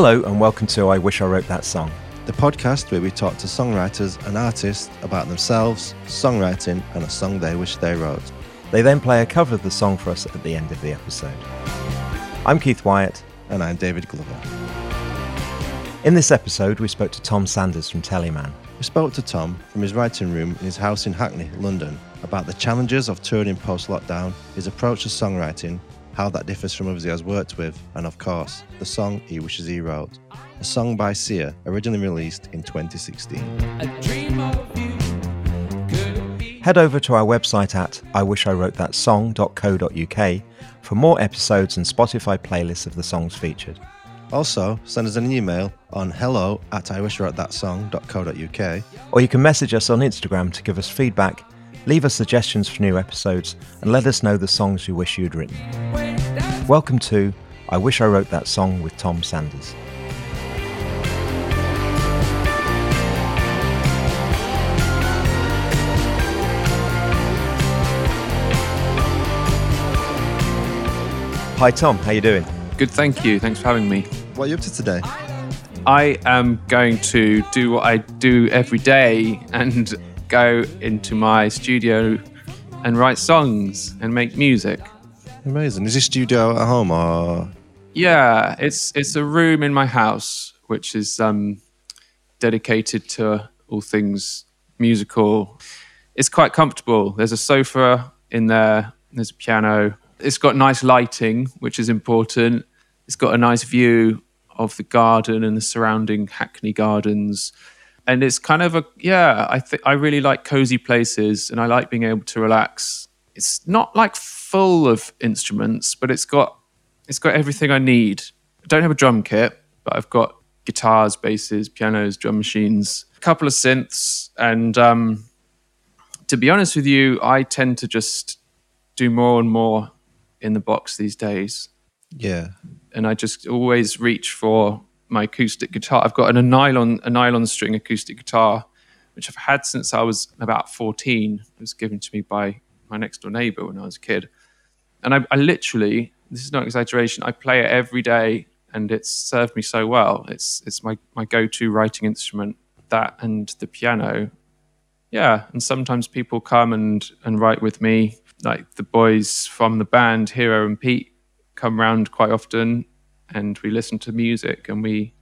Hello, and welcome to I Wish I Wrote That Song. the podcast where we talk to songwriters and artists about themselves, songwriting, and a song they wish they wrote. They then play a cover of the song for us at the end of the episode. I'm Keith Wyatt. And I'm David Glover. In this episode, we spoke to Tom Sanders from Teleman. We spoke to Tom from his writing room in his house in Hackney, London, about the challenges of touring post lockdown, his approach to songwriting, how that differs from others he has worked with, and of course, the song he wishes he wrote. A song by Sia, originally released in 2016. Head over to our website at iwishIwrothethatsong.co.uk for more episodes and Spotify playlists of the songs featured. Also, send us an email on hello at iwishwrothethatsong.co.uk Or you can message us on Instagram to give us feedback, leave us suggestions for new episodes, and let us know the songs you wish you'd written. Welcome to I Wish I Wrote That Song with Tom Sanders. Hi Tom, how you doing? Good, thank you. Thanks for having me. What are you up to today? I am going to do what I do every day and go into my studio and write songs and make music. Amazing. Is this studio at home or Yeah, it's it's a room in my house which is um, dedicated to all things musical. It's quite comfortable. There's a sofa in there. There's a piano. It's got nice lighting, which is important. It's got a nice view of the garden and the surrounding Hackney Gardens. And it's kind of a yeah. I think I really like cozy places, and I like being able to relax. It's not like full of instruments, but it's got it's got everything I need. I don't have a drum kit, but I've got guitars, basses, pianos, drum machines, a couple of synths, and um, to be honest with you, I tend to just do more and more in the box these days, yeah? and I just always reach for my acoustic guitar. I've got an, a nylon a nylon string acoustic guitar, which I've had since I was about fourteen. It was given to me by my next door neighbor when I was a kid, and I, I literally this is not exaggeration. I play it every day, and it's served me so well. It's it's my my go to writing instrument. That and the piano, yeah. And sometimes people come and and write with me, like the boys from the band Hiro and Pete come round quite often, and we listen to music and we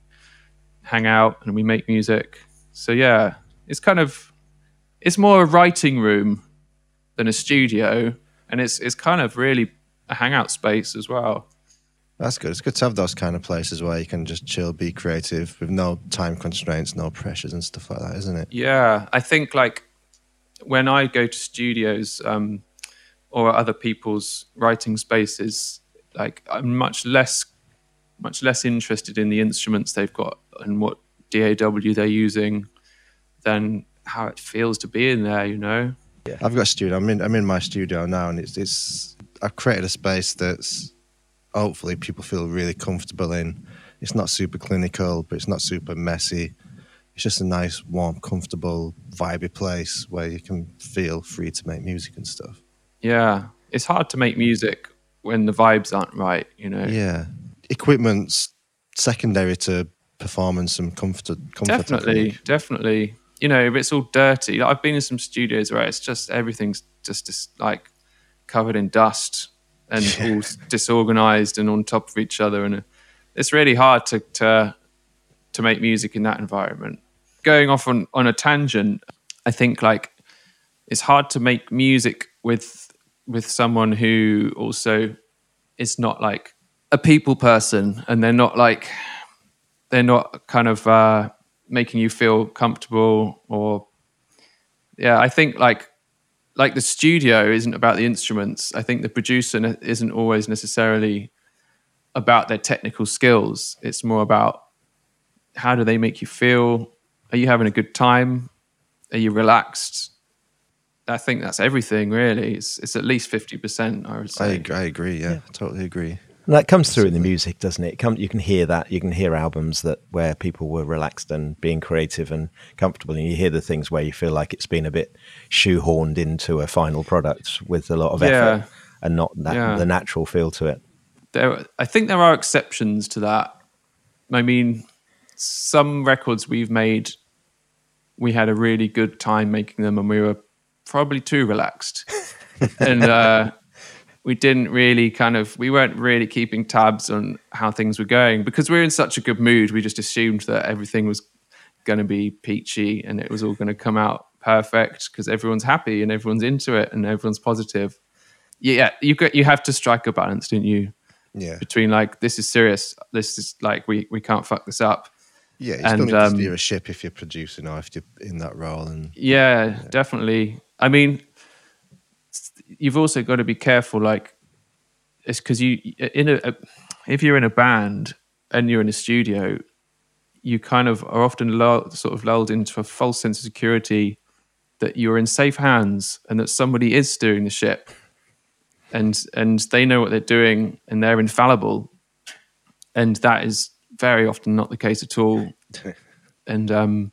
hang out and we make music. So yeah, it's kind of it's more a writing room than a studio, and it's it's kind of really a hangout space as well. That's good. It's good to have those kind of places where you can just chill, be creative with no time constraints, no pressures and stuff like that, isn't it? Yeah, I think like when I go to studios um, or other people's writing spaces, like I'm much less much less interested in the instruments they've got and what DAW they're using than how it feels to be in there. You know? I've got a studio. I'm in. I'm in my studio now, and it's it's. I've created a space that's hopefully people feel really comfortable in. It's not super clinical, but it's not super messy. It's just a nice, warm, comfortable, vibey place where you can feel free to make music and stuff. Yeah, it's hard to make music when the vibes aren't right. You know? Yeah, equipment's secondary to performance and comfort. comfort definitely definitely you know if it's all dirty like, i've been in some studios where it's just everything's just, just like covered in dust and all disorganized and on top of each other and it's really hard to to to make music in that environment. Going off on on a tangent i think like it's hard to make music with with someone who also is not like a people person and they're not like they're not kind of uh, making you feel comfortable or yeah i think like like the studio isn't about the instruments. I think the producer ne- isn't always necessarily about their technical skills. It's more about how do they make you feel? Are you having a good time? Are you relaxed? I think that's everything really. It's, it's at least 50% i would say. ag- I agree. Yeah, I totally agree. And that comes through in the music, doesn't it? it come, you can hear that. You can hear albums that where people were relaxed and being creative and comfortable, and you hear the things where you feel like it's been a bit shoehorned into a final product with a lot of Yeah. effort and not that, Yeah. the natural feel to it. there i think there are exceptions to that I mean, some records we've made, we had a really good time making them, and we were probably too relaxed, and uh, we didn't really kind of we weren't really keeping tabs on how things were going because we were in such a good mood. We just assumed that everything was going to be peachy and it was all going to come out perfect because everyone's happy and everyone's into it and everyone's positive. Yeah, you got you have to strike a balance, don't you? Yeah. Between like this is serious, this is like we we can't fuck this up. Yeah, you And, still need to um, steer a ship if you're producing or if you're in that role. And Yeah, definitely. I mean, you've also got to be careful. Like, it's because you in a, a if you're in a band and you're in a studio, you kind of are often lull, sort of lulled into a false sense of security that you're in safe hands and that somebody is steering the ship, and and they know what they're doing and they're infallible, and that is very often not the case at all. and um,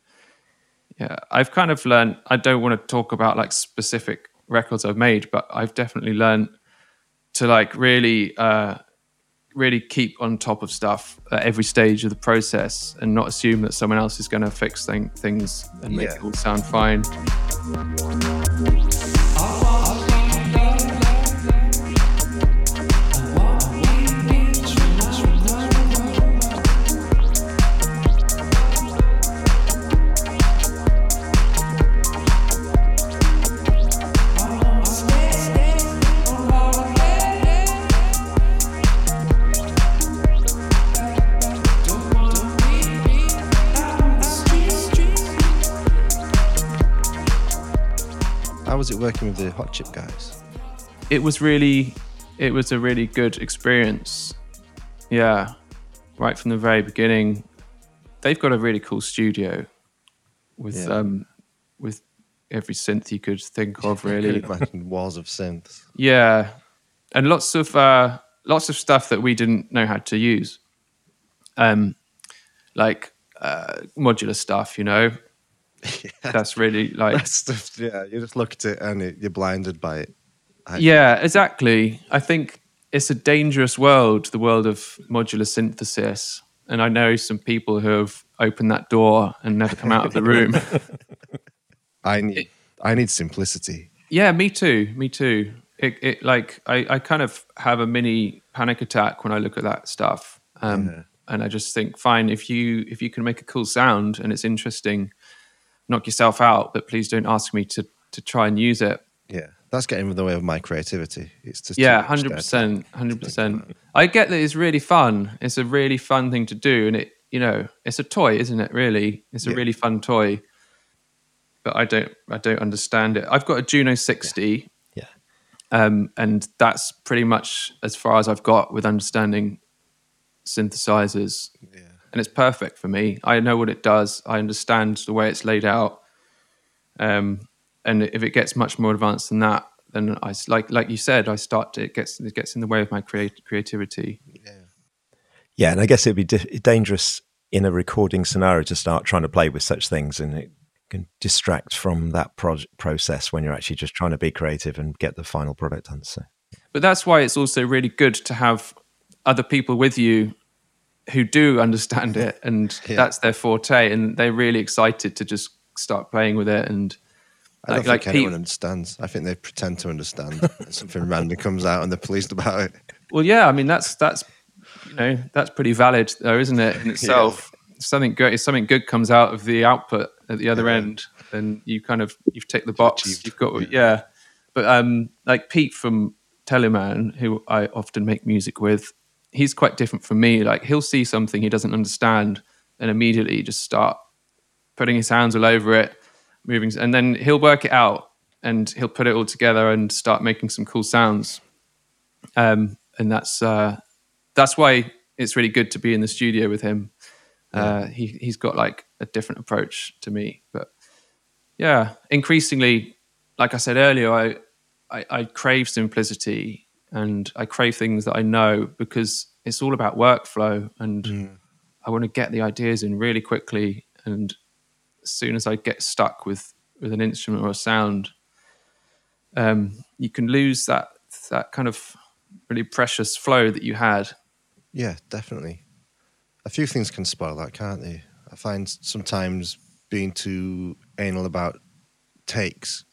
yeah, I've kind of learned. I don't want to talk about like specific records I've made, but I've definitely learned to like really, uh, really keep on top of stuff at every stage of the process, and not assume that someone else is going to fix thing, things and make Yeah. it all sound fine. It working with the Hot Chip guys? It was really, it was a really good experience. Yeah, right from the very beginning. They've got a really cool studio with Yeah. um, with every synth you could think of, really. imagine walls of synths. Yeah, and lots of uh, lots of stuff that we didn't know how to use, um, like uh, modular stuff. You know, that's really like That stuff, yeah, you just look at it and it, you're blinded by it. I- yeah, exactly. I think it's a dangerous world, the world of modular synthesis, and I know some people who have opened that door and never come out of the room. I need, I need simplicity. Yeah, me too. Me too. It, it like I, I kind of have a mini panic attack when I look at that stuff. Um, Yeah. And I just think, fine, if you if you can make a cool sound and it's interesting, knock yourself out. But please don't ask me to to try and use it. Yeah, that's getting in the way of my creativity. It's just Yeah, hundred percent, hundred percent. I get that it's really fun. It's a really fun thing to do, and it you know it's a toy, isn't it? Really, it's a Yeah. really fun toy. But I don't I don't understand it. I've got a Juno sixty. Yeah. um, and that's pretty much as far as I've got with understanding synthesizers. Yeah. And it's perfect for me. I know what it does. I understand the way it's laid out. Um, and if it gets much more advanced than that, then I like like you said, I start to, it gets it gets in the way of my creat- creativity. Yeah, and I guess it'd be di- dangerous in a recording scenario to start trying to play with such things, and it can distract from that pro- process when you're actually just trying to be creative and get the final product done. So, But that's why it's also really good to have other people with you who do understand it and Yeah. that's their forte and they're really excited to just start playing with it and I don't like, think like anyone Pete, understands. I think they pretend to understand. Something random comes out and they're pleased about it. well yeah i mean that's that's you know that's pretty valid though isn't it in itself something good if something good comes out of the output at the other Yeah. end then you kind of you've ticked the box achieved, you've got yeah. but um like pete from teleman who i often make music with he's quite different from me. Like he'll see something he doesn't understand and immediately just start putting his hands all over it moving and then he'll work it out and he'll put it all together and start making some cool sounds. Um and that's uh that's why it's really good to be in the studio with him. Uh he he's got like a different approach to me. But yeah increasingly like i said earlier i i, I crave simplicity and i crave things that i know because it's all about workflow and i want to get the ideas in really quickly and as soon as i get stuck with with an instrument or a sound um you can lose that that kind of really precious flow that you had Yeah, definitely. a few things can spoil that, can't they? I find sometimes being too anal about takes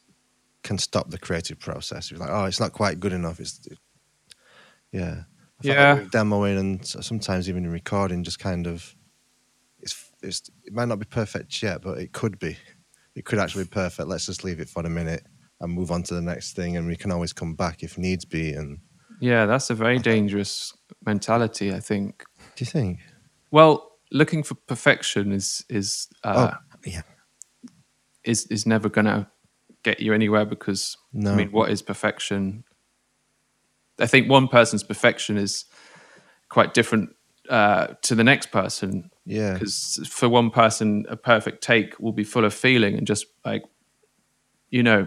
can stop the creative process. You're like, oh, it's not quite good enough. It's it, yeah, I Yeah. demoing and sometimes even in recording, just kind of it's it's it might not be perfect yet, but it could be. It could actually be perfect. Let's just leave it for a minute and move on to the next thing, and we can always come back if needs be. And Yeah, that's a very dangerous mentality, I think. do you think? Well, looking for perfection is is uh, yeah. is is never going to get you anywhere because No. I mean, what is perfection? I think one person's perfection is quite different uh, to the next person Yeah, because for one person, a perfect take will be full of feeling and just like, you know,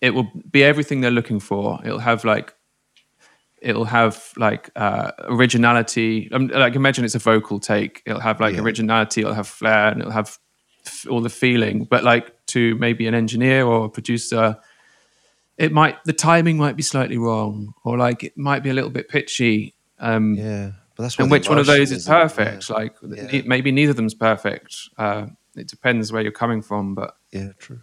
it will be everything they're looking for. It'll have like, it'll have like uh, originality. Um, like imagine it's a vocal take. It'll have like Yeah. originality. It'll have flair, and it'll have f- all the feeling. But like to maybe an engineer or a producer, it might the timing might be slightly wrong, or like it might be a little bit pitchy. Um, yeah. But that's and the which one of those is isn't it? perfect? Like Yeah. ne- maybe neither of them's perfect. Uh, it depends where you're coming from, but Yeah, yeah true.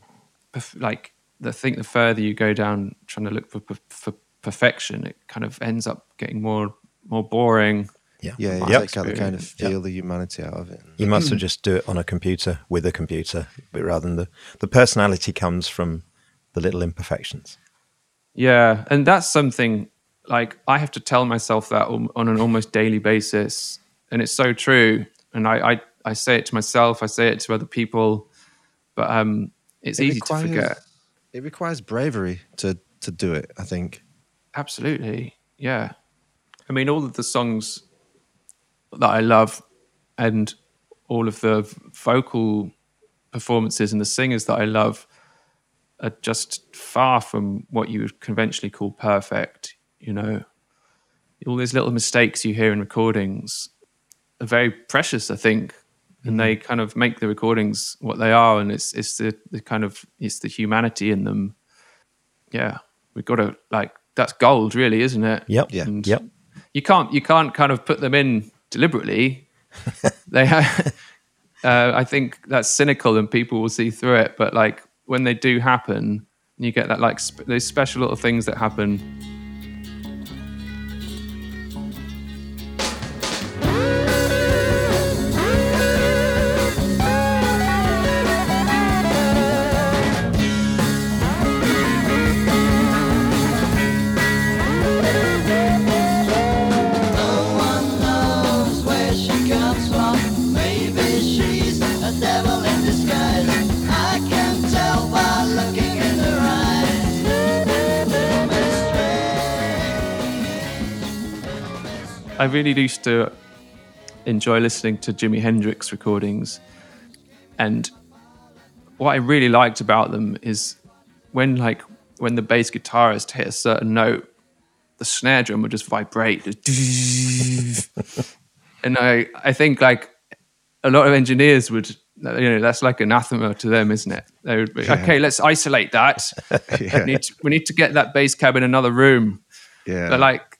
perf- like the think the further you go down trying to look for for perfection, it kind of ends up getting more more boring. Yeah. Yeah, you my take out the kind of experience. feel the humanity out of it. You must have just do it on a computer with a computer, but rather than the the personality comes from the little imperfections. Yeah, and that's something like I have to tell myself that on on an almost daily basis, and it's so true. And I I, I say it to myself, I say it to other people, but um, it's It easy requires- to forget. It requires bravery to to do it. I think. Absolutely. Yeah. I mean, all of the songs that I love and all of the vocal performances and the singers that I love are just far from what you would conventionally call perfect. You know, all these little mistakes you hear in recordings are very precious, I think. And they kind of make the recordings what they are, and it's it's the, the kind of it's the humanity in them. Yeah, we've got to like that's gold, really, isn't it? Yep. Yeah. And Yep. You can't you can't kind of put them in deliberately. they, ha- uh, I think that's cynical, and people will see through it. But like when they do happen, you get that like sp- those special little things that happen. I really used to enjoy listening to Jimi Hendrix recordings, and what I really liked about them is when like when the bass guitarist hit a certain note, the snare drum would just vibrate, just and I I think like a lot of engineers would you know that's like anathema to them, isn't it? They would be okay, let's isolate that. Yeah. we, need to, we need to get that bass cab in another room. Yeah. But like,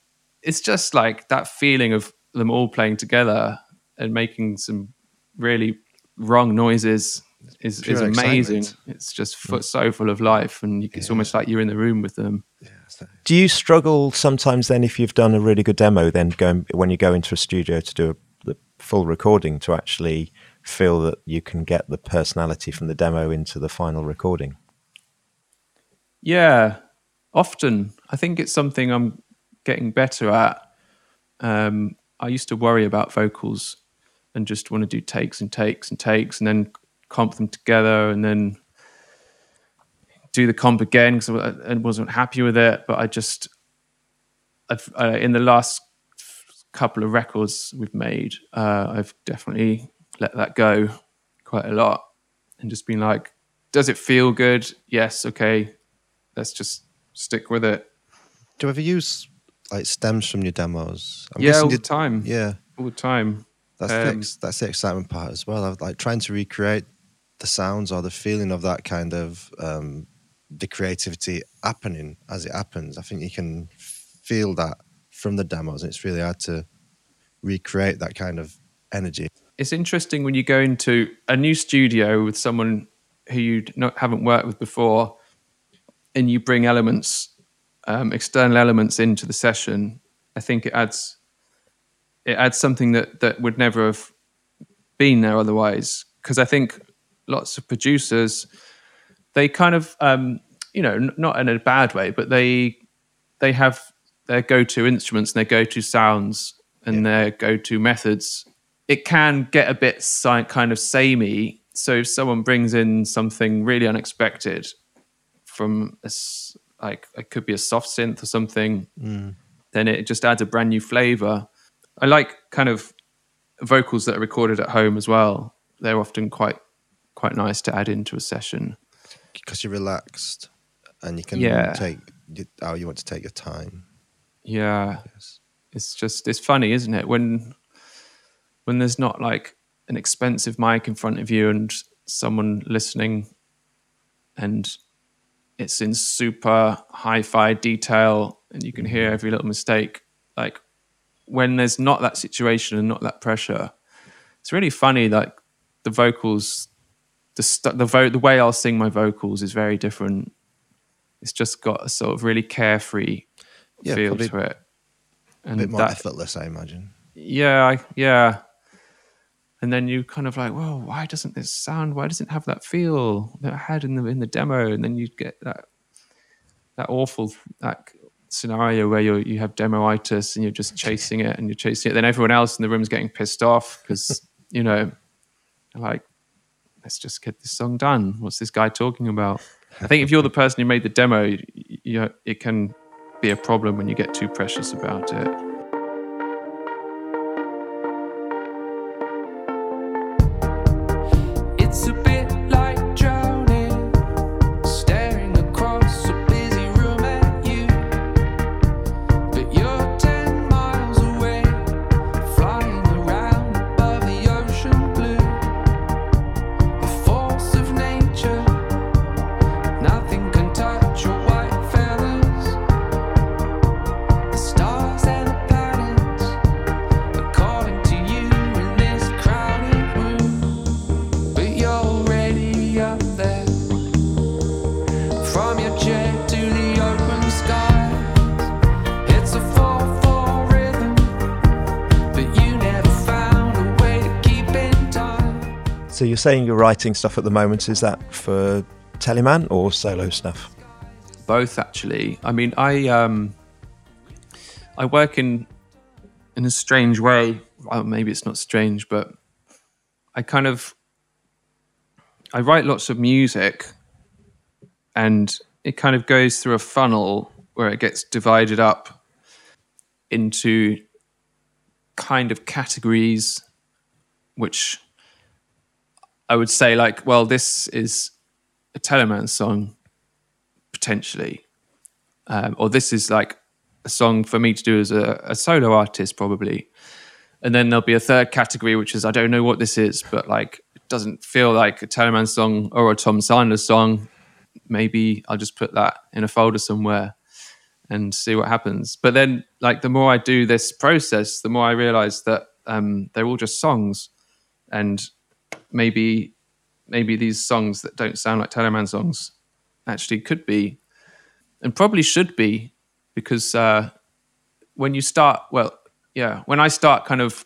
it's just like that feeling of them all playing together and making some really wrong noises is, is amazing. excitement. It's just fu- so full of life, and you, it's almost like you're in the room with them. Do you struggle sometimes then if you've done a really good demo, then going when you go into a studio to do a, the full recording to actually feel that you can get the personality from the demo into the final recording? Yeah, often I think it's something I'm getting better at. Um, I used to worry about vocals and just want to do takes and takes and takes and then comp them together and then do the comp again because I wasn't happy with it. But I just, uh, in the last couple of records we've made, uh, I've definitely let that go quite a lot and just been like, does it feel good? Yes. Okay. Let's just stick with it. Do you ever use like stems from your demos? I'm yeah, all the time. Yeah, All the time. that's the Um, ex- that's the excitement part as well. I've like trying to recreate the sounds or the feeling of that kind of um, the creativity happening as it happens. I think you can feel that from the demos, and it's really hard to recreate that kind of energy. it's interesting when you go into a new studio with someone who you haven't worked with before, and you bring elements, um, external elements into the session. I think it adds it adds something that that would never have been there otherwise. Because I think lots of producers they kind of um, you know n- not in a bad way, but they they have their go-to instruments and their go-to sounds and their go-to methods. It can get a bit si- kind of samey. So if someone brings in something really unexpected from a like it could be a soft synth or something, mm. then it just adds a brand new flavor. I like kind of vocals that are recorded at home as well. They're often quite quite nice to add into a session. because you're relaxed and you can Yeah. take how you want to take your time. Yeah, it's just it's funny, isn't it? When when there's not like an expensive mic in front of you and someone listening, and it's in super hi-fi detail, and you can hear mm-hmm. every little mistake. Like when there's not that situation and not that pressure, it's really funny. Like the vocals, the st- the vo- the way I'll sing my vocals is very different. It's just got a sort of really carefree Yeah, feel to it. A And bit more that, effortless, I imagine. yeah, I, yeah. And then you kind of like, well, why doesn't this sound? Why doesn't it have that feel that I had in the in the demo? And then you get that that awful that scenario where you you have demoitis and you're just chasing it and you're chasing it. Then everyone else in the room is getting pissed off because you know, like, let's just get this song done. What's this guy talking about? I think if you're the person who made the demo, you, you it can be a problem when you get too precious about it. Saying you're writing stuff at the moment. Is that for Teleman or solo stuff? both actually i mean i um i work in in a strange way well maybe it's not strange but i kind of i write lots of music and it kind of goes through a funnel where it gets divided up into kind of categories which i would say like well this is a teleman song potentially, um, or this is like a song for me to do as a, a solo artist, probably. And then there'll be a third category, which is I don't know what this is, but like it doesn't feel like a Teleman song or a Tom Sanders song. Maybe I'll just put that in a folder somewhere and see what happens. But then, like the more I do this process, the more I realize that um, they're all just songs, and maybe maybe these songs that don't sound like Teleman songs actually could be and probably should be because uh, when you start well yeah when i start kind of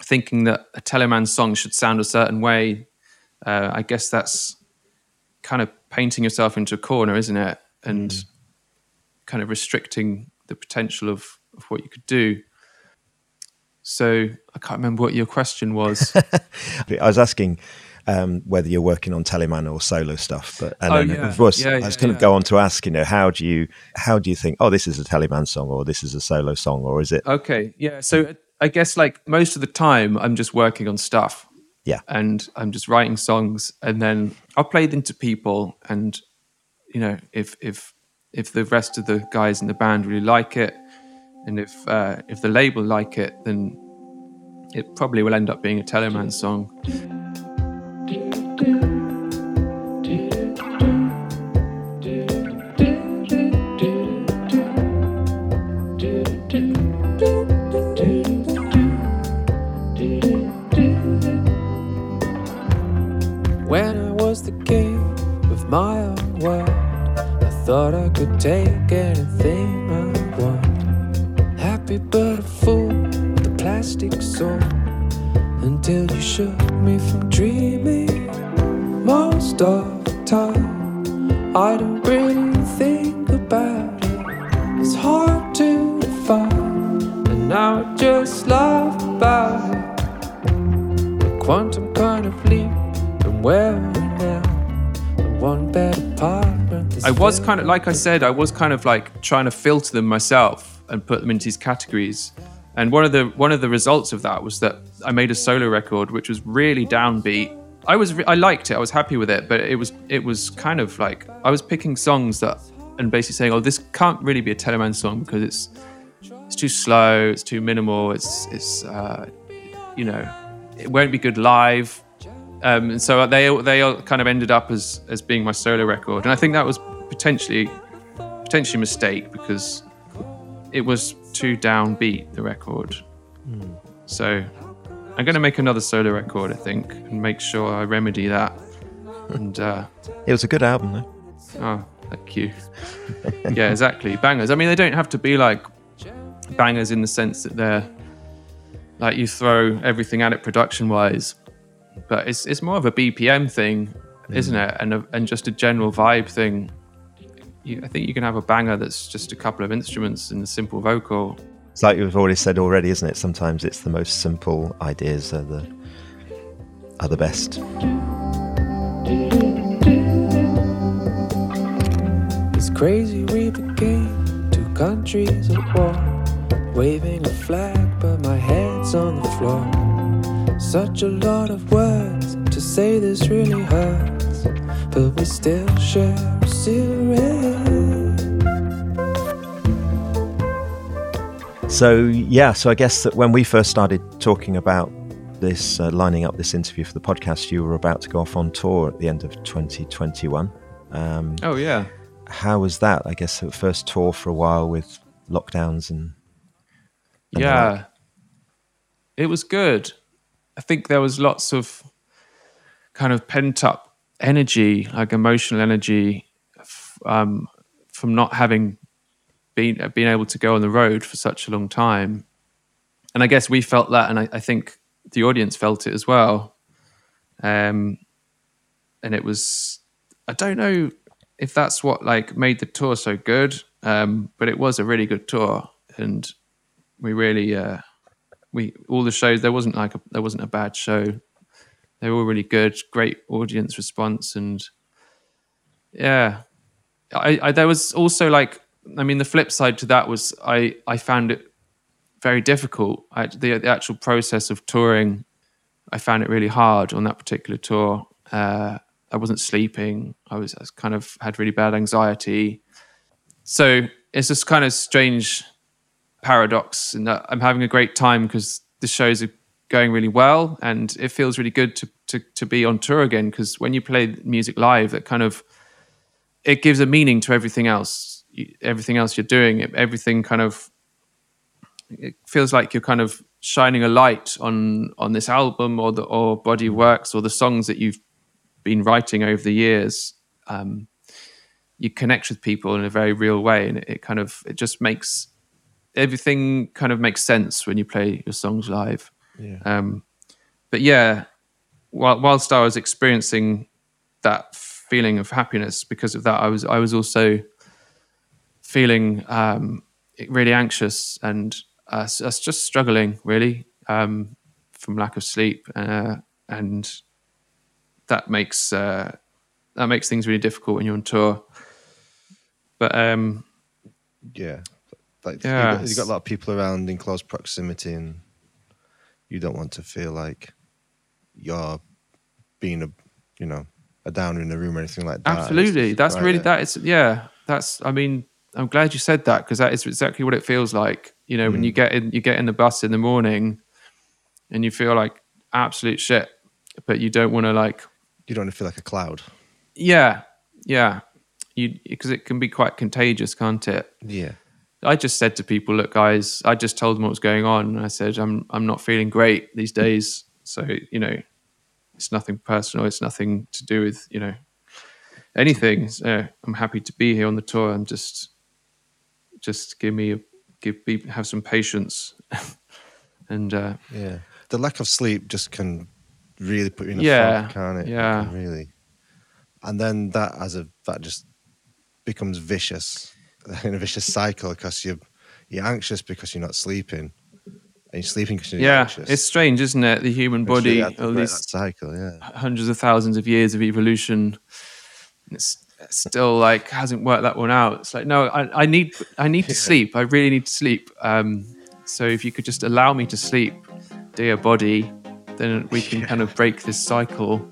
thinking that a teleman song should sound a certain way uh, i guess that's kind of painting yourself into a corner isn't it? And kind of restricting the potential of, of what you could do so i can't remember what your question was I was asking um, whether you're working on Teleman or solo stuff, but and Oh, then yeah. of course Yeah, I was yeah, going to yeah. go on to ask, you know, how do you how do you think? Oh, this is a Teleman song, or this is a solo song, or is it? Okay, yeah. So I guess like most of the time, I'm just working on stuff. Yeah. and I'm just writing songs, and then I'll play them to people, and you know, if if if the rest of the guys in the band really like it, and if uh, if the label like it, then it probably will end up being a Teleman song. When I was the king of my own world, I thought I could take anything. Happy but a fool, the plastic soul. Until you shook me from dreaming. Most of the time, I don't really think about it. It's hard to define, and now I just laugh about it. A quantum kind of leap from where we now? The one bed apartment. I was kind of like I said, I was kind of like trying to filter them myself and put them into these categories. And one of the one of the results of that was that I made a solo record which was really downbeat. I was I liked it. I was happy with it, but it was it was kind of like I was picking songs that and basically saying, "Oh, this can't really be a Teleman song because it's it's too slow, it's too minimal, it's it's uh, you know, it won't be good live." um, and so they they all kind of ended up as as being my solo record, and I think that was potentially potentially a mistake because it was too downbeat the record. So I'm going to make another solo record, I think, and make sure I remedy that. And uh, It was a good album, though. oh, thank you. yeah, exactly, bangers. I mean, they don't have to be like bangers in the sense that they're like you throw everything at it production wise but it's it's more of a BPM thing, isn't it? And a, and just a general vibe thing. You, I think you can have a banger that's just a couple of instruments and a simple vocal. It's like you've already said already, isn't it? Sometimes it's the most simple ideas are the are the best. It's crazy we became two countries at war. Waving a flag, but my head's on the floor. Such a lot of words to say this really hurts, but we still share a cigarette. So yeah, so I guess that when we first started talking about this, uh, lining up this interview for the podcast, you were about to go off on tour at the end of 2021. Um, Oh yeah, how was that? I guess the first tour for a while with lockdowns and and the yeah. It was good. I think there was lots of kind of pent up energy, like emotional energy, um, from not having been been able to go on the road for such a long time. And I guess we felt that, and I, I think the audience felt it as well. Um, and it was, I don't know if that's what like made the tour so good, um, but it was a really good tour, and we really uh we all the shows there wasn't like a, there wasn't a bad show. They were all really good great audience response and yeah. I, I there was also like i mean the flip side to that was i i found it very difficult. I, the, the actual process of touring i found it really hard on that particular tour. Uh i wasn't sleeping. I was, I was kind of had really bad anxiety. So it's just kind of strange paradox in that I'm having a great time because the shows are going really well and it feels really good to to, to be on tour again because when you play music live that kind of it gives a meaning to everything else everything else you're doing. Everything kind of it feels like you're kind of shining a light on on this album or the or body works or the songs that you've been writing over the years. Um, you connect with people in a very real way and it, it kind of it just makes everything kind of makes sense when you play your songs live Yeah. um but yeah while, whilst i was experiencing that feeling of happiness because of that i was i was also feeling um really anxious and uh, just struggling really um from lack of sleep uh, and that makes uh that makes things really difficult when you're on tour but um Yeah. Like Yeah. you got, you got a lot of people around in close proximity, and you don't want to feel like you're being a, you know, a downer in the room or anything like that. Absolutely. That's right really there. that is yeah. That's I mean, I'm glad you said that because that is exactly what it feels like. You know, when you mm. get in you get in the bus in the morning and you feel like absolute shit, but you don't want to like You don't want to feel like a cloud. yeah, yeah. You because it can be quite contagious, can't it? Yeah. I just said to people, look, guys, I just told them what was going on. And I said, I'm I'm not feeling great these days. So, you know, it's nothing personal. It's nothing to do with, you know, anything. So I'm happy to be here on the tour and just just give me a, give be have some patience and uh, Yeah. The lack of sleep just can really put you in a Yeah, fog, can't it? It yeah. can really. And then that as a that just becomes vicious in a vicious cycle because you're you're anxious because you're not sleeping. And you're sleeping because you're yeah, anxious. it's strange, isn't it? The human It's body, hard to all break these that cycle, yeah. hundreds of thousands of years of evolution, it's it's still like hasn't worked that one out. It's like no, I, I need I need to sleep. I really need to sleep. Um, so if you could just allow me to sleep, dear body, then we can kind of break this cycle.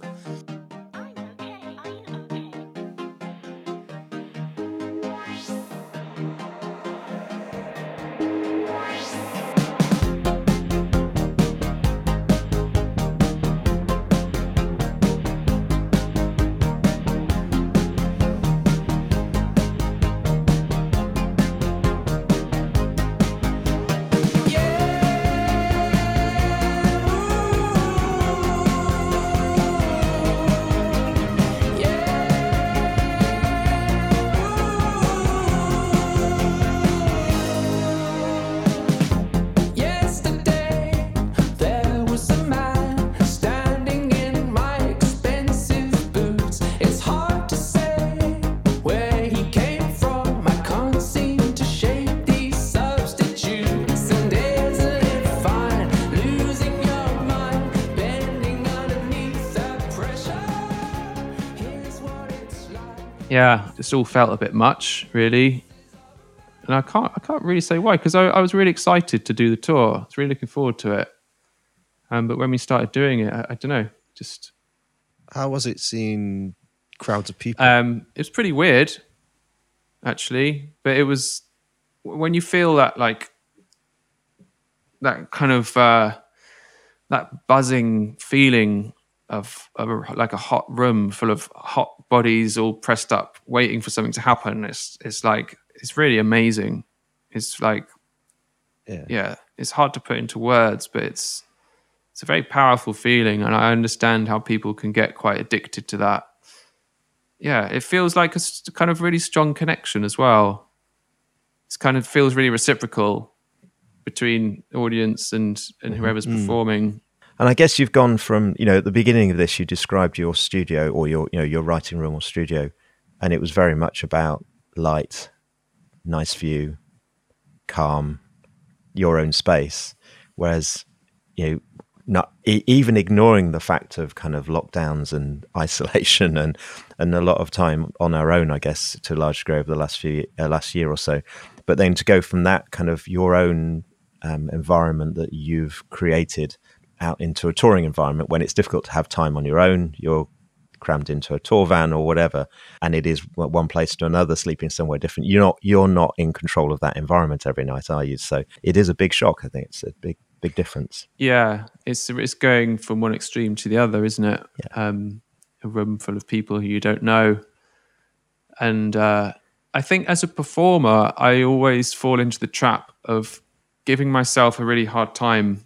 Just all felt a bit much, really. And I can't I can't really say why because I, I was really excited to do the tour. I was really looking forward to it. Um, but when we started doing it, I, I don't know, just How was it seeing crowds of people? Um, it was pretty weird, actually. But it was when you feel that like that kind of uh, that buzzing feeling of, of a, like a hot room full of hot bodies all pressed up, waiting for something to happen. It's it's like it's really amazing. It's like yeah. yeah, it's hard to put into words, but it's it's a very powerful feeling, and I understand how people can get quite addicted to that. Yeah, it feels like a kind of really strong connection as well. It's kind of feels really reciprocal between audience and and mm-hmm. whoever's mm. performing. And I guess you've gone from, you know, at the beginning of this, you described your studio or your, you know, your writing room or studio, and it was very much about light, nice view, calm, your own space. Whereas, you know, not e- even ignoring the fact of kind of lockdowns and isolation and and a lot of time on our own, I guess, to a large degree over the last few uh, last year or so. But then to go from that kind of your own um, environment that you've created out into a touring environment when it's difficult to have time on your own, you're crammed into a tour van or whatever, and it is one place to another, sleeping somewhere different. You're not you're not in control of that environment every night, are you? So it is a big shock. I think it's a big big difference. Yeah, it's it's going from one extreme to the other, isn't it? Um, a room full of people who you don't know, and uh, I think as a performer, I always fall into the trap of giving myself a really hard time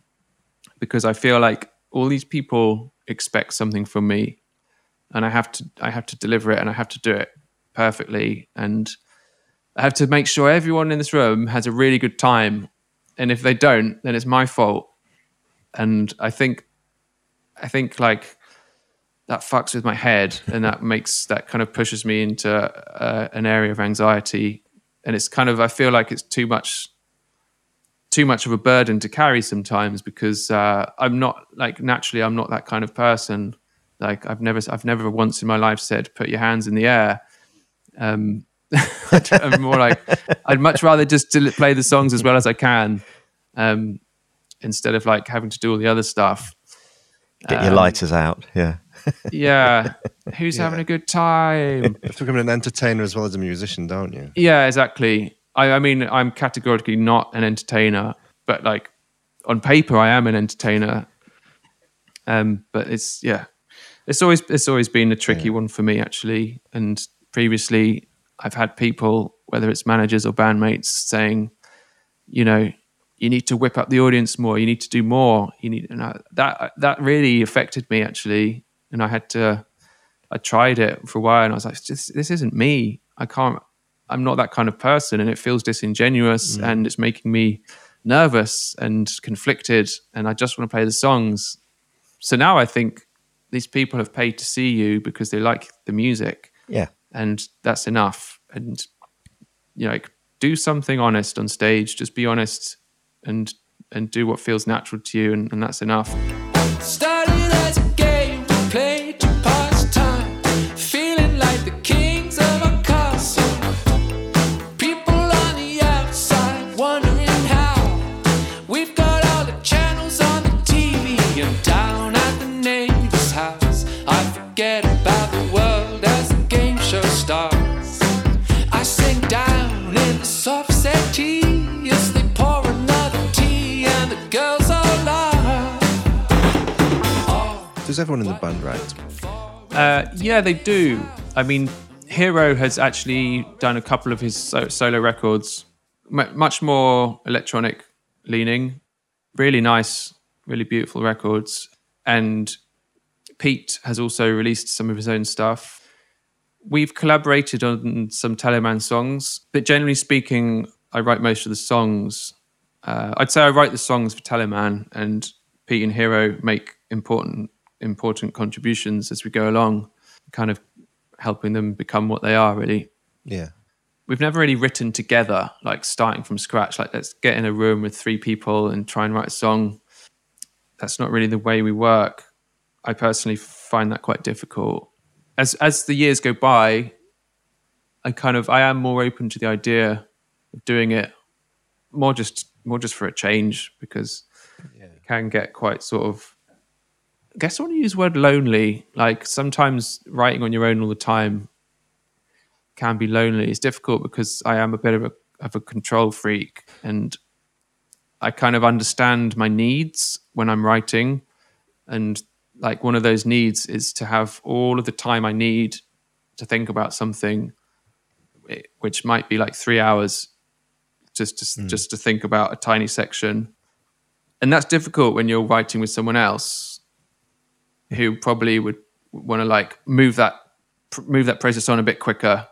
because I feel like all these people expect something from me, and I have to I have to deliver it, and I have to do it perfectly, and I have to make sure everyone in this room has a really good time, and if they don't, then it's my fault. And I think, I think like that fucks with my head, and that makes that kind of pushes me into uh, an area of anxiety, and it's kind of I feel like it's too much, too much of a burden to carry sometimes because uh, I'm not like naturally I'm not that kind of person. Like I've never I've never once in my life said put your hands in the air. Um, I'm more like I'd much rather just play the songs as well as I can. Um, instead of like having to do all the other stuff. Get your Um, lighters out. Yeah. Yeah. Who's having a good time? You have to become an entertainer as well as a musician, don't you? yeah, exactly. I, I mean, I'm categorically not an entertainer, but like on paper, I am an entertainer. Um, but it's yeah, it's always it's always been a tricky one for me actually. And previously, I've had people, whether it's managers or bandmates, saying, you know, you need to whip up the audience more. You need to do more. You need, and I, that that really affected me actually, and I had to I tried it for a while and I was like, this, this isn't me. I can't, I'm not that kind of person. And it feels disingenuous mm. and it's making me nervous and conflicted. And I just want to play the songs. So now I think these people have paid to see you because they like the music Yeah. and that's enough. And you know, like, do something honest on stage. Just be honest and and do what feels natural to you, and, and that's enough. Started everyone in the band write? Uh, yeah, they do. I mean, Hiro has actually done a couple of his so- solo records, much more electronic leaning. Really nice, really beautiful records. And Pete has also released some of his own stuff. We've collaborated on some Teleman songs, but generally speaking, I write most of the songs. Uh, I'd say I write the songs for Teleman, and Pete and Hiro make important important contributions as we go along, kind of helping them become what they are. Really, Yeah. we've never really written together, like starting from scratch. Like let's get in a room with three people and try and write a song. That's not really the way we work. I personally find that quite difficult. As as the years go by, I kind of I am more open to the idea of doing it more just more just for a change because it can get quite sort of I guess I want to use the word lonely. Like sometimes writing on your own all the time can be lonely. It's difficult because I am a bit of a of a control freak and I kind of understand my needs when I'm writing. And like one of those needs is to have all of the time I need to think about something, eh, which might be like three hours just to, just to think about a tiny section. And that's difficult when you're writing with someone else who probably would want to like move that move that process on a bit quicker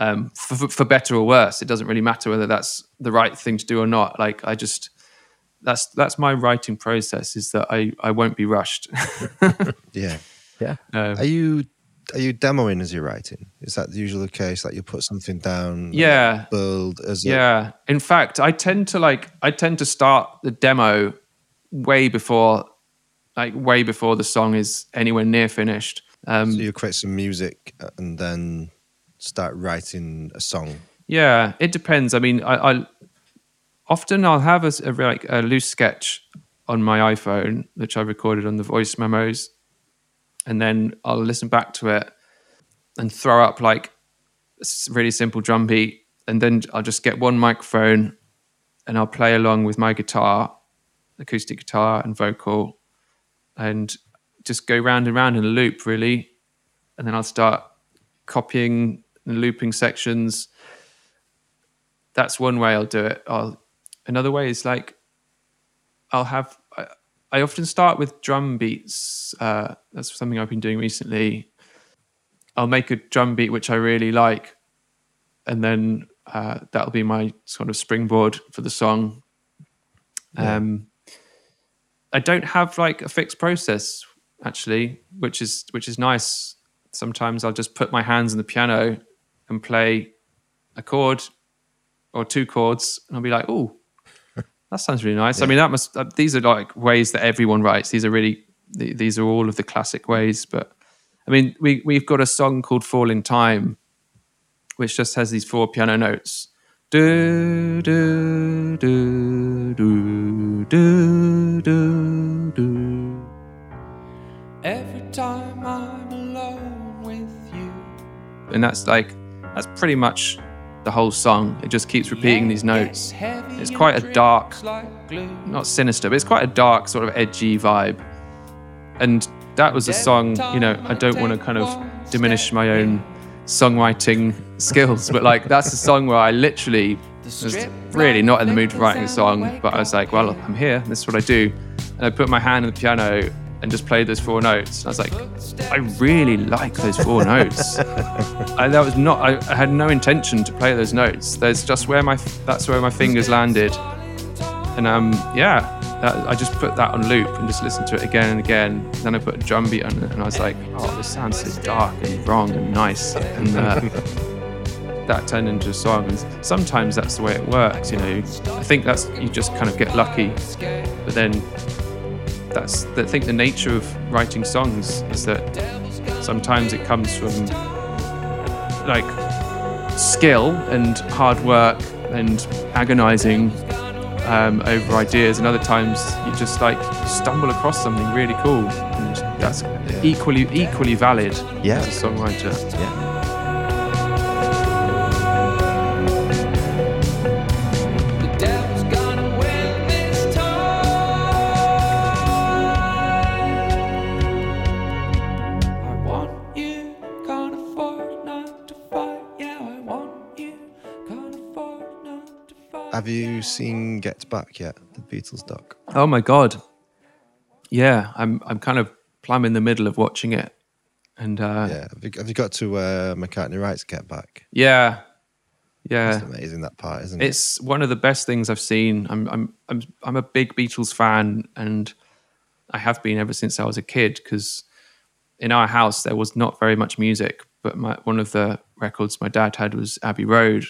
um, for, for- for better or worse. It doesn't really matter whether that's the right thing to do or not. Like I just that's that's my writing process is that I I won't be rushed. Yeah. Yeah. Um, Are you are you demoing as you're writing? Is that usually the case? Like you put something down, and Yeah. build as a, yeah. In fact, I tend to like I tend to start the demo way before like way before the song is anywhere near finished. Um, So you create some music and then start writing a song. Yeah, it depends. I mean, I, I often I'll have a, a like a loose sketch on my iPhone, which I recorded on the voice memos, and then I'll listen back to it and throw up like a really simple drum beat, and then I'll just get one microphone and I'll play along with my guitar, acoustic guitar and vocal, and just go round and round in a loop, really, and then I'll start copying and looping sections that's one way I'll do it. I'll another way is like I'll have I, I often start with drum beats. Uh, that's something I've been doing recently. I'll make a drum beat which I really like, and then uh, that'll be my sort of springboard for the song. Um, I don't have like a fixed process actually, which is which is nice. Sometimes I'll just put my hands on the piano and play a chord or two chords, and I'll be like, "Oh, that sounds really nice." I mean, that must. Uh, these are like ways that everyone writes. These are really. th- These are all of the classic ways. But I mean, we we've got a song called "Fall in Time," which just has these four piano notes. Do do do do do do and that's like that's pretty much the whole song. It just keeps repeating these notes. It's quite a dark, not sinister, but it's quite a dark, sort of edgy vibe. And that was a song, you know, I don't want to kind of diminish my own songwriting skills, but like that's a song where I literally was really not in the mood for writing a song, but I was like, well, I'm here, this is what I do. And I put my hand on the piano and just played those four notes. And I was like, I really like those four notes. I, that was not. I, I had no intention to play those notes. There's just where my that's where my fingers landed, and um yeah, that, I just put that on loop and just listened to it again and again. Then I put a drum beat on it, and I was like, oh, this sounds so dark and wrong and nice, and. Uh, that turned into a song and sometimes that's the way it works you know i think that's you just kind of get lucky but then that's the, i think the nature of writing songs is that sometimes it comes from like skill and hard work and agonizing um, over ideas and other times you just like stumble across something really cool and that's equally equally valid Yeah. as a songwriter Yeah. Seen Get Back yet? The Beatles doc. Oh my god. Yeah, I'm I'm kind of plumb in the middle of watching it. And uh Yeah. Have you, have you got to uh, McCartney writes Get Back? yeah. Yeah. It's amazing that part, isn't it? It's one of the best things I've seen. I'm I'm I'm I'm a big Beatles fan and I have been ever since I was a kid because in our house there was not very much music, but my one of the records my dad had was Abbey Road.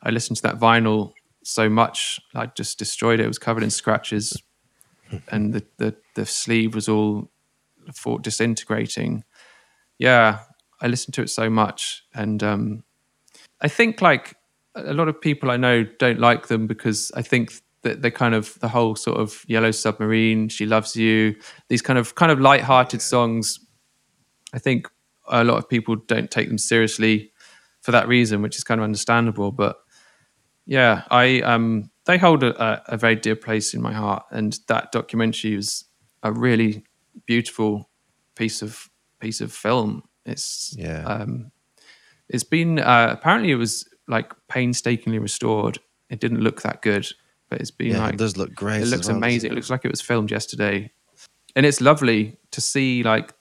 I listened to that vinyl so much I just destroyed it. It was covered in scratches and the, the, the sleeve was all for disintegrating. Yeah, I listened to it so much and um I think like a lot of people I know don't like them because I think that they kind of the whole sort of Yellow Submarine, She Loves You, these kind of kind of light-hearted songs. I think a lot of people don't take them seriously for that reason, which is kind of understandable. But yeah, I um they hold a, a, very dear place in my heart, and that documentary was a really beautiful piece of piece of film. It's Yeah. um, it's been uh, apparently it was like painstakingly restored. It didn't look that good, but it's been yeah, like it does look great. it looks well, amazing. It looks like it was filmed yesterday, and it's lovely to see like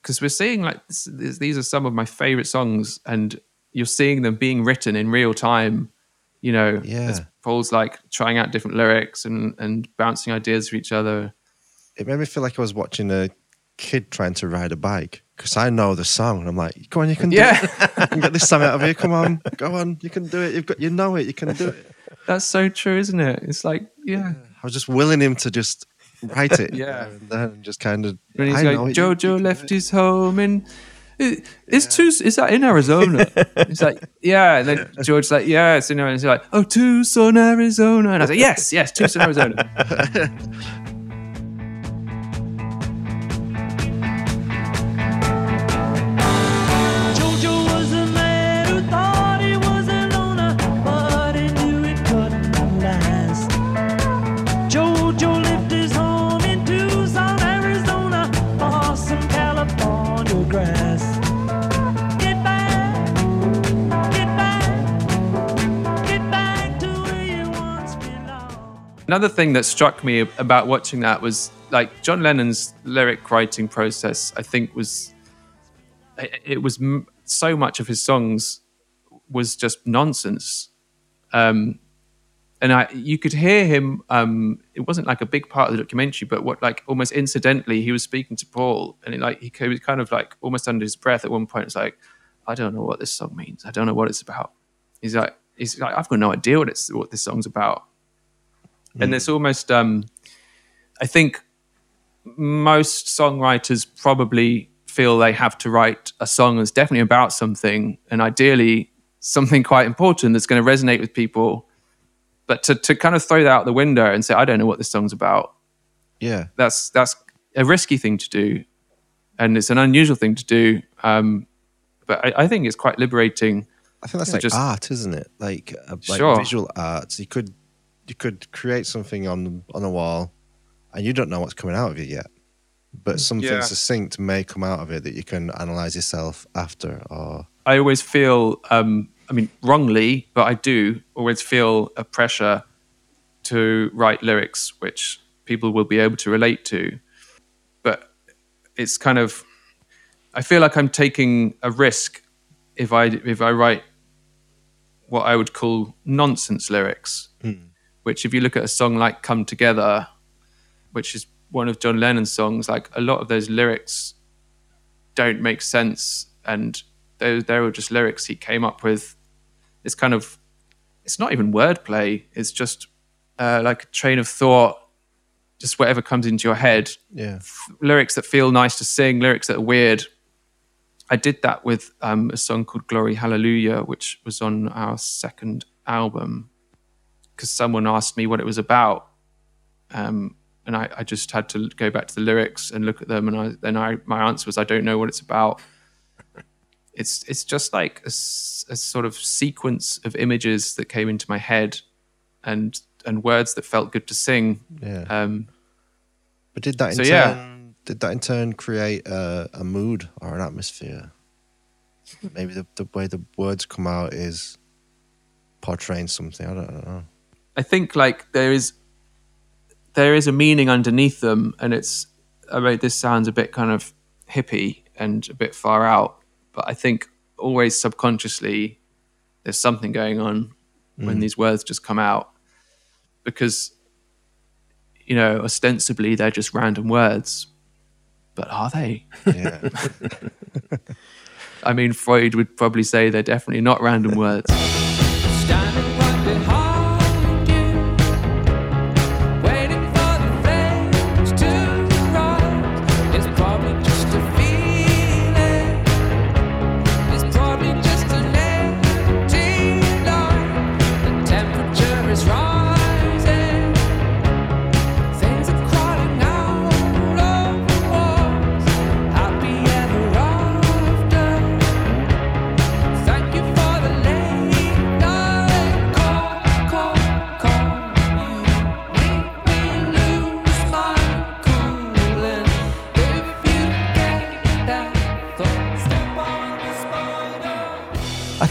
because we're seeing like this- these are some of my favorite songs, and you're seeing them being written in real time. You know, Yeah. Paul's like trying out different lyrics and and bouncing ideas for each other. It made me feel like I was watching a kid trying to ride a bike because I know the song and I'm like, go on, you can do Yeah. it. You can get this song out of here. Come on, go on, you can do it. You've got, you know it. You can do it. That's so true, isn't it? It's like yeah. I was just willing him to just write it. Yeah. and then and just kind of. When he's I like, know it, you- you Jojo left his home in. Is two? Is that in Arizona? He's like, yeah. And then George's like, yeah, it's in Arizona. He's like, oh, Tucson, Arizona. And I was like, yes, yes, Tucson, Arizona. Another thing that struck me about watching that was like John Lennon's lyric writing process. I think was it was so much of his songs was just nonsense. Um, and I, you could hear him. Um, it wasn't like a big part of the documentary, but what like almost incidentally, he was speaking to Paul, and it, like he, he was kind of like almost under his breath at one point. It's like, I don't know what this song means. I don't know what it's about. He's like, he's like, I've got no idea what it's what this song's about. And it's almost, um, I think most songwriters probably feel they have to write a song that's definitely about something, and ideally something quite important that's going to resonate with people. But to, to kind of throw that out the window and say, I don't know what this song's about, Yeah. that's that's a risky thing to do, and it's an unusual thing to do. Um, but I, I think it's quite liberating. I think that's like just- art, isn't it? Like, uh, like Sure. visual arts. You could you could create something on on a wall, and you don't know what's coming out of it yet. But something Yeah. succinct may come out of it that you can analyze yourself after. Or I always feel, um, I mean, wrongly, but I do always feel a pressure to write lyrics which people will be able to relate to. But it's kind of I feel like I'm taking a risk if I if I write what I would call nonsense lyrics, which if you look at a song like "Come Together," which is one of John Lennon's songs, like a lot of those lyrics don't make sense, and they they were just lyrics he came up with. It's kind of it's not even wordplay. It's just uh, like a train of thought, just whatever comes into your head Yeah. lyrics that feel nice to sing, lyrics that are weird. I did that with um, a song called Glory Hallelujah, which was on our second album, because someone asked me what it was about. Um, and I, I just had to go back to the lyrics and look at them. And I, then I, my answer was, I don't know what it's about. It's, it's just like a sort of sequence of images that came into my head and, and words that felt good to sing. Yeah. Um, But did that in So, turn yeah. did that in turn create a, a mood or an atmosphere? Maybe the, the way the words come out is portraying something. I don't, I don't know. I think like there is there is a meaning underneath them, and it's I mean this sounds a bit kind of hippie and a bit far out, but I think always subconsciously there's something going on when mm. these words just come out because you know ostensibly they're just random words, but are they? Yeah. I mean Freud would probably say they're definitely not random words.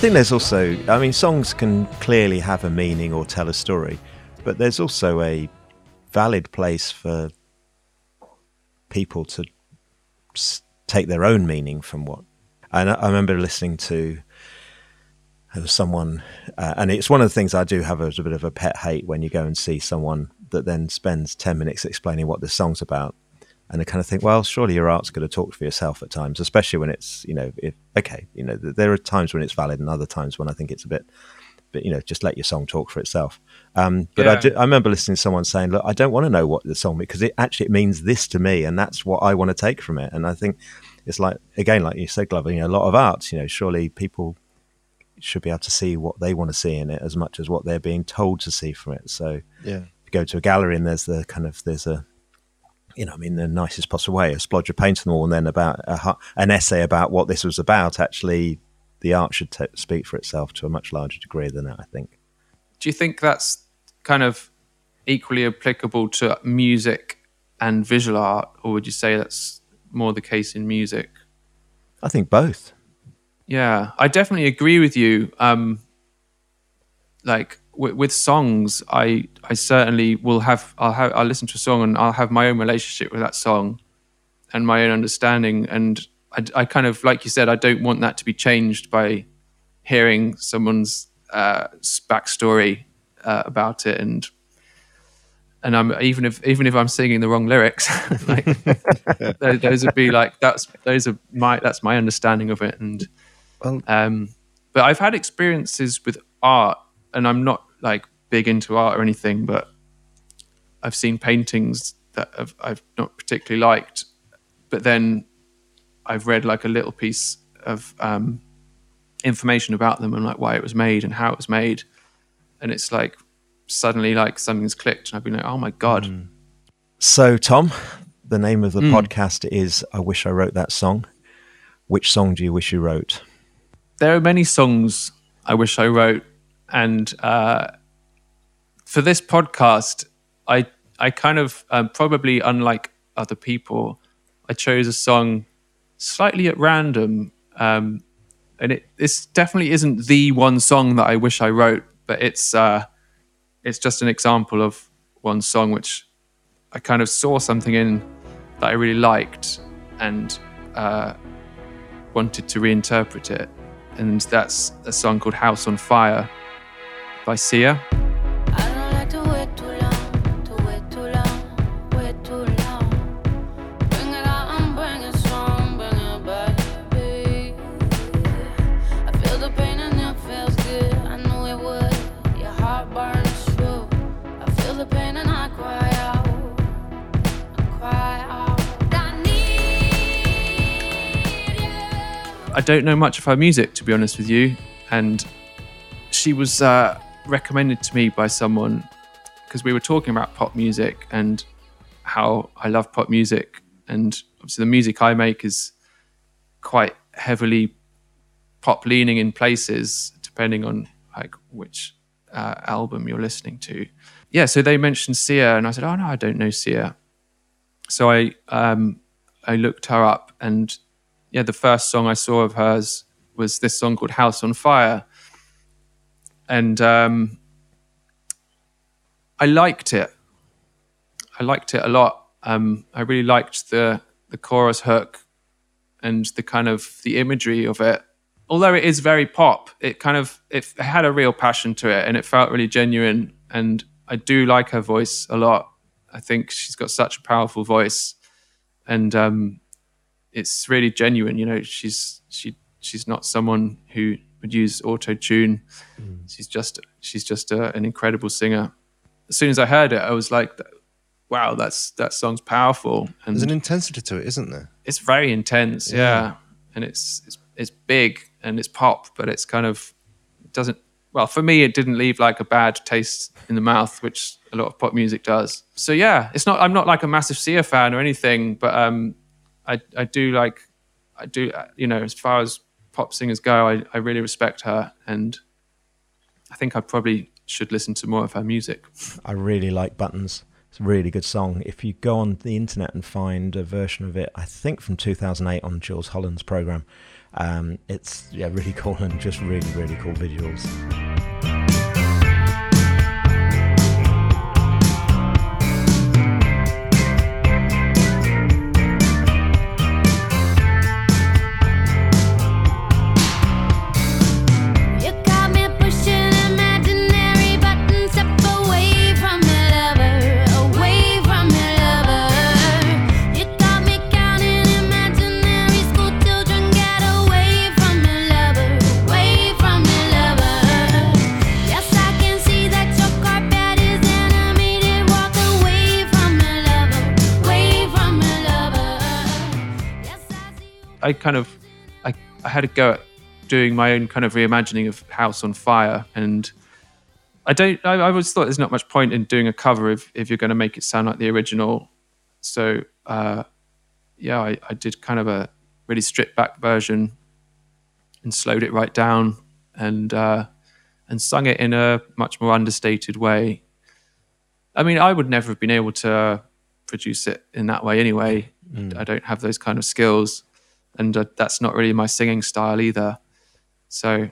Think there's also, I mean, songs can clearly have a meaning or tell a story, but there's also a valid place for people to take their own meaning from what. And I, remember listening to someone, uh, and it's one of the things I do have as a bit of a pet hate when you go and see someone that then spends 10 minutes explaining what the song's about. And I kind of think, well, surely your art's going to talk for yourself at times, especially when it's, you know, if, okay, you know, there are times when it's valid and other times when I think it's a bit, but you know, just let your song talk for itself. Um, but I, do, I remember listening to someone saying, look, I don't want to know what the song because it actually it means this to me, and that's what I want to take from it. And I think it's like again, like you said, Glover, you know, a lot of art, you know, surely people should be able to see what they want to see in it as much as what they're being told to see from it. So Yeah. if you go to a gallery and there's the kind of there's a you know, I mean, the nicest possible way, a splodge of paint on the wall, and then about a, an essay about what this was about. Actually, the art should t- speak for itself to a much larger degree than that. I think. do you think that's kind of equally applicable to music and visual art, or would you say that's more the case in music? I think both. Yeah, I definitely agree with you. Um, like with, with songs, I I certainly will have I'll have I'll listen to a song and I'll have my own relationship with that song, and my own understanding. And I, I kind of like you said, I don't want that to be changed by hearing someone's uh, backstory uh, about it and. And I'm even if even if I'm singing the wrong lyrics, like those, those would be like that's those are my that's my understanding of it, and Well, um, but I've had experiences with art, and I'm not like big into art or anything, but I've seen paintings that I've, I've not particularly liked. But then I've read like a little piece of um, information about them and like why it was made and how it was made, and it's like suddenly like something's clicked, and I've been like, oh my god, So, Tom, the name of the podcast is "I Wish I Wrote That Song." Which song do you wish you wrote? there are many songs I wish I wrote, and uh, for this podcast, I I kind of um, probably unlike other people, I chose a song slightly at random, um, and it this definitely isn't the one song that I wish I wrote, but it's uh, it's just an example of one song which I kind of saw something in that I really liked, and uh, wanted to reinterpret it. And that's a song called House on Fire by Sia. I don't know much of her music, to be honest with you. And she was uh, recommended to me by someone because we were talking about pop music and how I love pop music. And obviously, the music I make is quite heavily pop leaning in places, depending on like which uh, album you're listening to. Yeah, so they mentioned Sia, and I said, "Oh no, I don't know Sia." So I um, I looked her up, and yeah, the first song I saw of hers was this song called House on Fire. And um, I liked it. I liked it a lot. Um, I really liked the the chorus hook and the kind of the imagery of it. Although it is very pop, it kind of it had a real passion to it and it felt really genuine. And I do like her voice a lot. I think she's got such a powerful voice. And um, it's really genuine. You know, she's she she's not someone who would use auto tune. She's just she's just a, an incredible singer. As soon as I heard it, I was like, "Wow, that's that song's powerful." And There's an intensity to it, isn't there? it's very intense, yeah. And it's it's it's big and it's pop, but it's kind of it doesn't. Well, for me, it didn't leave like a bad taste in the mouth, which a lot of pop music does. So yeah, it's not. I'm not like a massive Sia fan or anything, but um, I I do like I do uh, you know as far as pop singers go, I I really respect her, and I think I probably should listen to more of her music. I really like Buttons. It's a really good song. If you go on the internet and find a version of it, I think from 2008 on Jools Holland's program, um, it's yeah really cool and just really really cool visuals. Kind of I, I had a go at doing my own kind of reimagining of House on Fire and I don't I, I always thought there's not much point in doing a cover if, if you're going to make it sound like the original. So uh, yeah I, I did kind of a really stripped back version and slowed it right down and uh, and sung it in a much more understated way. I mean I would never have been able to produce it in that way anyway. I don't have those kind of skills and uh, that's not really my singing style either. So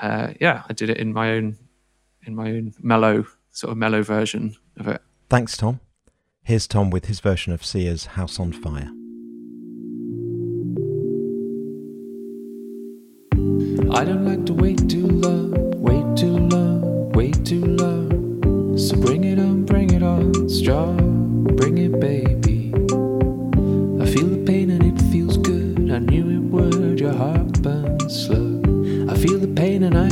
uh, yeah, I did it in my own in my own mellow sort of mellow version of it. Thanks, Tom. Here's Tom with his version of Sia's House on Fire. I don't like to wait too long, wait too long, wait too long. So bring it on, bring it on, strong, bring it, baby. I knew it would. Your heart burns slow. I feel the pain and I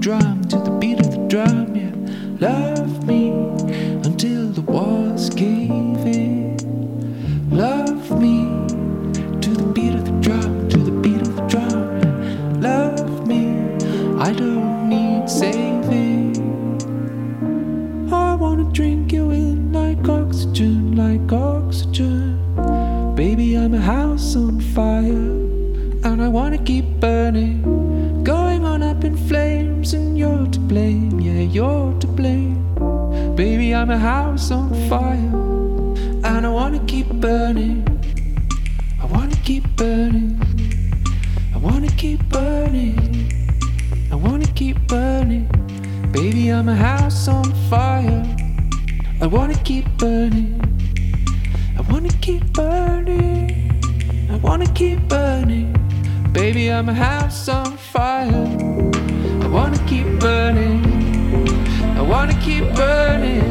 drum, to the beat of the drum, yeah. Love me until the walls cave in. I'm a house on fire, and I wanna keep burning. I wanna keep burning. I wanna keep burning. I wanna keep burning. Baby, I'm a house on fire. I wanna keep burning. I wanna keep burning. I wanna keep burning. Baby, I'm a house on fire. I wanna keep burning. I wanna keep burning.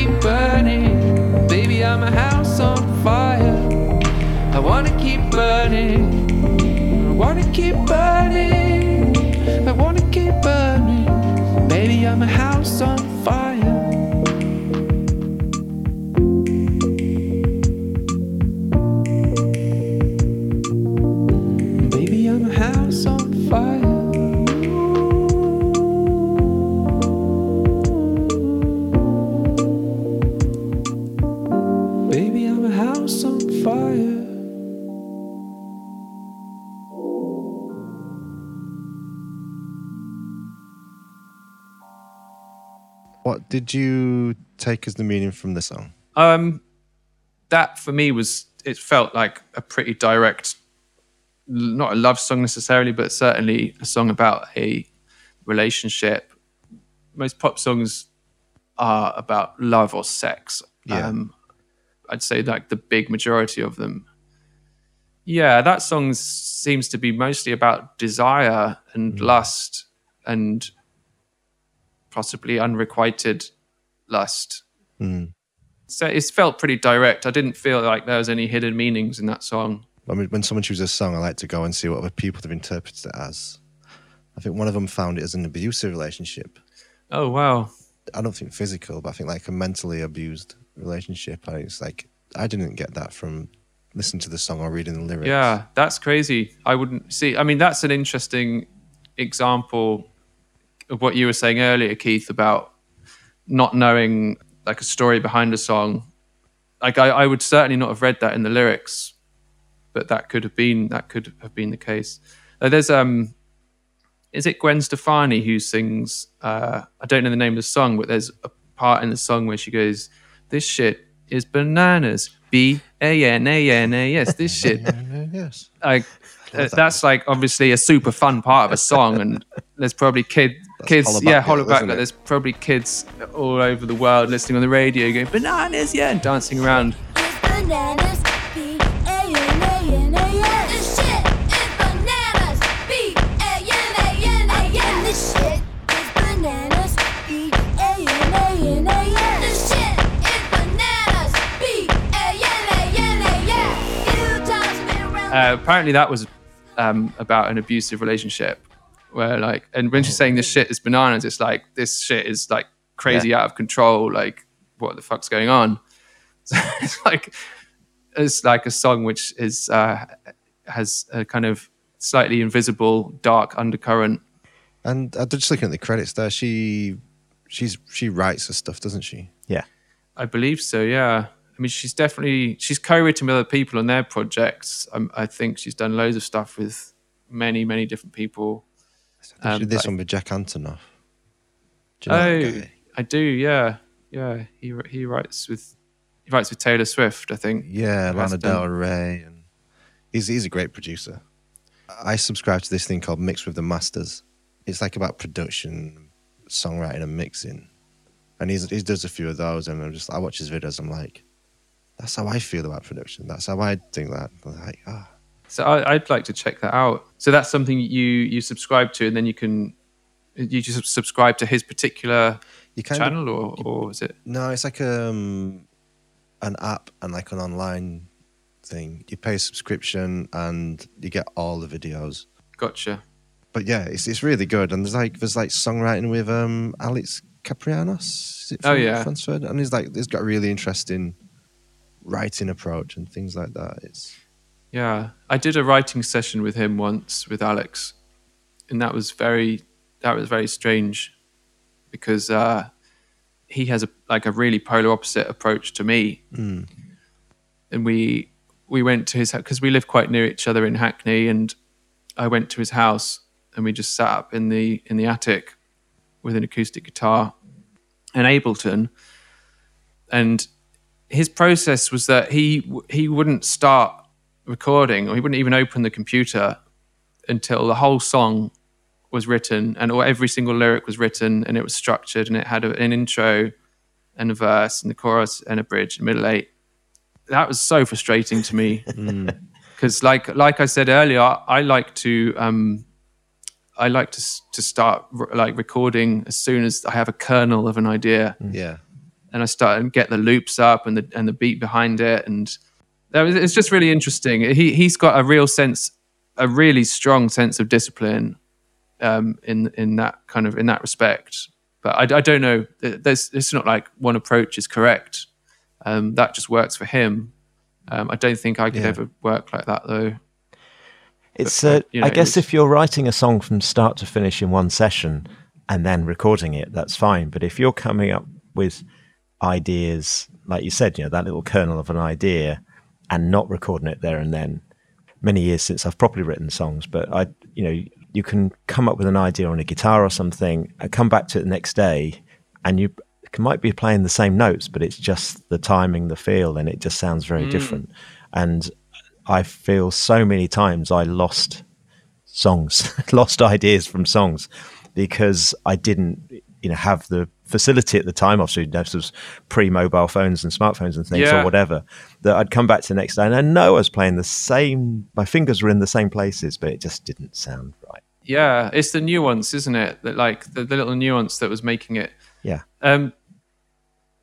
Keep burning. Baby, I'm a house on fire. I wanna keep burning. I wanna keep burning. I wanna keep burning. Baby, I'm a house on fire. Did you take as the meaning from the song? Um, that for me was it felt like a pretty direct, not a love song necessarily, but certainly a song about a relationship. Most pop songs are about love or sex. Yeah. Um, I'd say like the big majority of them. Yeah, that song seems to be mostly about desire and lust and possibly unrequited lust. Mm. So it's felt pretty direct. I didn't feel like there was any hidden meanings in that song. I mean, when someone chooses a song, I like to go and see what other people have interpreted it as. I think one of them found it as an abusive relationship. Oh wow. I don't think physical, but I think like a mentally abused relationship. I it's like I didn't get that from listening to the song or reading the lyrics. Yeah, that's crazy. I wouldn't see. I mean, that's an interesting example what you were saying earlier, Keith, about not knowing like a story behind a song. Like I, I would certainly not have read that in the lyrics, but that could have been that could have been the case. Uh, there's um, is it Gwen Stefani who sings? Uh, I don't know the name of the song, but there's a part in the song where she goes, "This shit is bananas." B A N A N A S. Yes this shit yes. like uh, that's like obviously a super fun part of a song and there's probably kid kids Hollaback yeah Girl, hollaback isn't like there's probably kids all over the world listening on the radio going bananas yeah and dancing around Bananas, B-A-N-A-N-A-S. This shit is bananas, B-A-N-A-N-A-S. This shit is bananas, B-A-N-A-N-A-S. This shit is bananas, B-A-N-A-N-A-S. You toss me around. uh, apparently that was um, about an abusive relationship where like and when she's saying this shit is bananas it's like this shit is like crazy out of control like what the fuck's going on it's like it's like a song which is uh, has a kind of slightly invisible dark undercurrent. And uh, just looking at the credits there, she she's she writes her stuff, doesn't she? Yeah. I believe so. Yeah. I mean, she's definitely she's co-written with other people on their projects. Um, I think she's done loads of stuff with many, many different people. She Um, did this but- one with Jack Antonoff. Do you know oh. I do. Yeah, yeah. He he writes with he writes with Taylor Swift. I think. Yeah, Lana. Del Rey, and he's he's a great producer. I subscribe to this thing called Mix with the Masters. It's like about production, songwriting, and mixing. And he's, he does a few of those, and I'm just I watch his videos. I'm like, that's how I feel about production. That's how I think that. Like, ah, So I, I'd like to check that out. So that's something you you subscribe to, and then you can you just subscribe to his particular you kind of channel, or or is it? No, it's like um, an app and like an online thing. You pay a subscription and you get all the videos. Gotcha. But yeah, it's it's really good. And there's like there's like songwriting with um Alex Caprianos. Is it Oh, yeah. Fransford? And he's like he's got a really interesting writing approach and things like that. It's Yeah, I did a writing session with him once with Alex, and that was very that was very strange because uh, he has a like a really polar opposite approach to me, and we we went to his house because we live quite near each other in Hackney, and I went to his house and we just sat up in the in the attic with an acoustic guitar and Ableton, and his process was that he he wouldn't start recording or he wouldn't even open the computer until the whole song was written and or every single lyric was written and it was structured and it had a, an intro and a verse and the chorus and a bridge and middle eight. That was so frustrating to me. Because like like i said earlier I, I like to um i like to to start r- like recording as soon as i have a kernel of an idea. Yeah. And I started to get the loops up and the and the beat behind it, and that was, it's just really interesting. He he's got a real sense, a really strong sense of discipline, um, in in that kind of in that respect. But I, I don't know. There's it's not like one approach is correct. Um, that just works for him. Um, I don't think I could Yeah. ever work like that though. It's, But, uh, you know, I guess it's- if you're writing a song from start to finish in one session and then recording it, that's fine. But if you're coming up with ideas, like you said, you know, that little kernel of an idea and not recording it there and then, many years since I've properly written songs, but I, you know, you can come up with an idea on a guitar or something and come back to it the next day and you might be playing the same notes, but it's just the timing, the feel, and it just sounds very mm. different. And I feel so many times I lost songs, lost ideas from songs because I didn't, you know, have the facility at the time. Obviously, this was pre-mobile phones and smartphones and things Yeah. or whatever. That I'd come back to the next day and I know I was playing the same. My fingers were in the same places, but it just didn't sound right. Yeah, it's the nuance, isn't it? That like the, the little nuance that was making it Yeah, Um,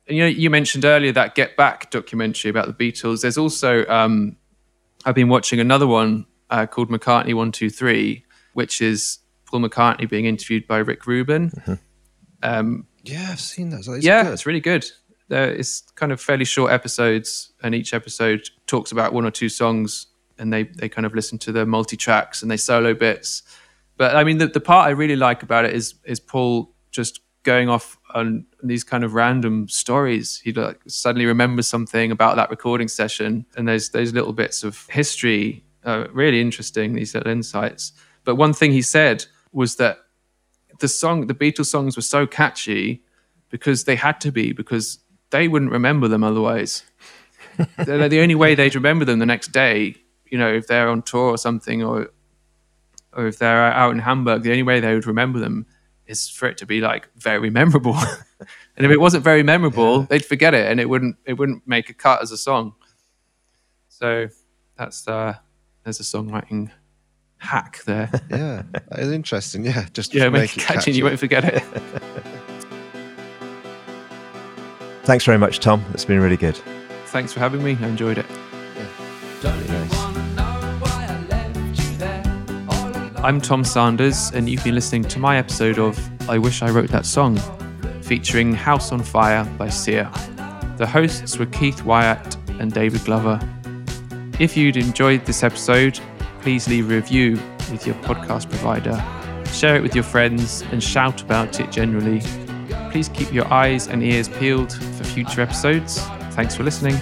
you know, you mentioned earlier that Get Back documentary about the Beatles. There's also um, I've been watching another one uh, called McCartney One Two Three, which is Paul McCartney being interviewed by Rick Rubin. Um, Yeah, I've seen that. So it's yeah, good. it's really good. There, it's kind of fairly short episodes, and each episode talks about one or two songs, and they they kind of listen to the multi tracks and they solo bits. But I mean, the, the part I really like about it is is Paul just going off on these kind of random stories. He like suddenly remembers something about that recording session, and there's those little bits of history, uh, really interesting. These little insights. But one thing he said was that the song, the Beatles songs, were so catchy because they had to be because they wouldn't remember them otherwise. They're the only way they'd remember them the next day. You know, if they're on tour or something, or or if they're out in Hamburg, the only way they would remember them is for it to be like very memorable. and if it wasn't very memorable, they'd forget it, and it wouldn't it wouldn't make a cut as a song. So that's uh, there's a songwriting hack there. yeah, that is interesting. Yeah, just yeah, to make, it catchy, and you won't forget it. thanks very much, Tom. It's been really good. Thanks for having me. I enjoyed it. I'm Tom Sanders, and you've been listening to my episode of I Wish I Wrote That Song, featuring House on Fire by Sia. The hosts were Keith Wyatt and David Glover. If you'd enjoyed this episode, please leave a review with your podcast provider. Share it with your friends and shout about it generally. Please keep your eyes and ears peeled for future episodes. Thanks for listening.